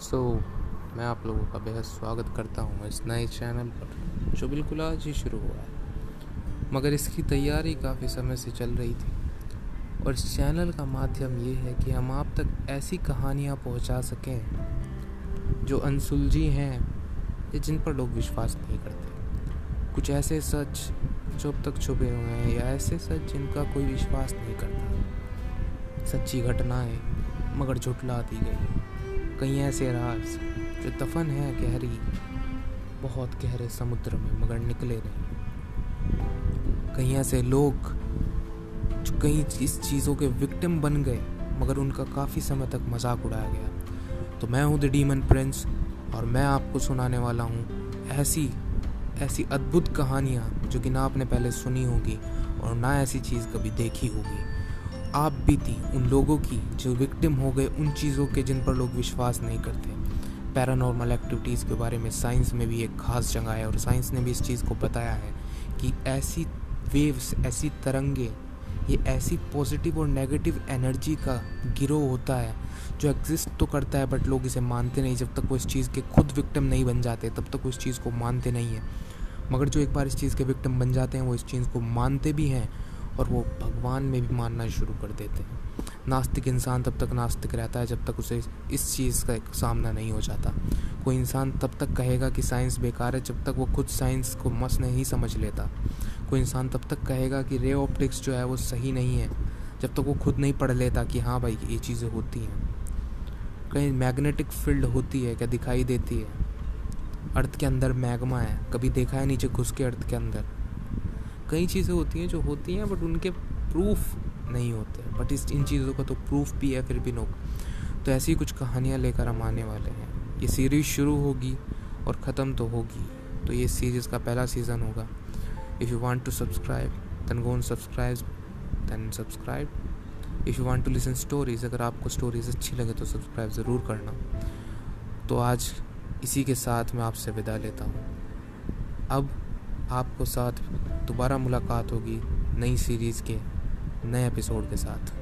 सो so, मैं आप लोगों का बेहद स्वागत करता हूँ इस नए चैनल पर जो बिल्कुल आज ही शुरू हुआ है। मगर इसकी तैयारी काफ़ी समय से चल रही थी। और इस चैनल का माध्यम ये है कि हम आप तक ऐसी कहानियाँ पहुँचा सकें जो अनसुलझी हैं या जिन पर लोग विश्वास नहीं करते। कुछ ऐसे सच जो अब तक छुपे हुए हैं या ऐसे सच जिनका कोई विश्वास नहीं करता। सच्ची घटनाएँ मगर झुटला दी गई कई ऐसे राज जो दफन है गहरी, बहुत गहरे समुद्र में, मगर निकले नहीं। कई ऐसे लोग जो कई इस चीज़ों के विक्टिम बन गए, मगर उनका काफ़ी समय तक मज़ाक उड़ाया गया। तो मैं हूँ द डीमन प्रिंस, और मैं आपको सुनाने वाला हूँ ऐसी ऐसी अद्भुत कहानियाँ जो कि ना आपने पहले सुनी होगी, और ना ऐसी चीज़ कभी देखी होगी। आप भी थी, उन लोगों की जो विक्टिम हो गए, उन चीज़ों के जिन पर लोग विश्वास नहीं करते। पैरानॉर्मल एक्टिविटीज़ के बारे में साइंस में भी एक खास जगह है और साइंस ने भी इस चीज़ को बताया है कि ऐसी वेव्स ऐसी तरंगे, ये ऐसी पॉजिटिव और नेगेटिव एनर्जी का गिरोह होता है, जो एग्जिस्ट तो करता है बट लोग इसे मानते नहीं। जब तक वो इस चीज़ के खुद विक्टिम नहीं बन जाते, तब तक इस चीज़ को मानते नहीं हैं। मगर जो एक बार इस चीज़ के विक्टिम बन जाते हैं, वो इस चीज़ को मानते भी हैं और वो भगवान में भी मानना शुरू कर देते हैं। नास्तिक इंसान तब तक नास्तिक रहता है जब तक उसे इस चीज़ का सामना नहीं हो जाता। कोई इंसान तब तक कहेगा कि साइंस बेकार है जब तक वो खुद साइंस को मस नहीं समझ लेता। कोई इंसान तब तक कहेगा कि रे ऑप्टिक्स जो है वो सही नहीं है जब तक वो खुद नहीं पढ़ लेता कि हाँ भाई, ये चीज़ें होती हैं। कहीं मैग्नेटिक फ़ील्ड होती है, क्या दिखाई देती है? अर्थ के अंदर मैगमा है। कभी देखा है नीचे घुस के अर्थ के अंदर? कई चीज़ें होती हैं जो होती हैं बट उनके प्रूफ नहीं होते बट इस, इन चीज़ों का तो प्रूफ भी है, फिर भी नो तो ऐसी कुछ कहानियाँ लेकर हम आने वाले हैं। ये सीरीज़ शुरू होगी और ख़त्म तो होगी। तो ये सीरीज़ का पहला सीज़न होगा। If you want to subscribe then go subscribe then subscribe if you want to listen stories अगर आपको स्टोरीज़ अच्छी लगे तो सब्सक्राइब ज़रूर करना। तो आज इसी के साथ मैं आपसे विदा लेता हूँ। अब आपको साथ दोबारा मुलाकात होगी नई सीरीज़ के नए एपिसोड के साथ।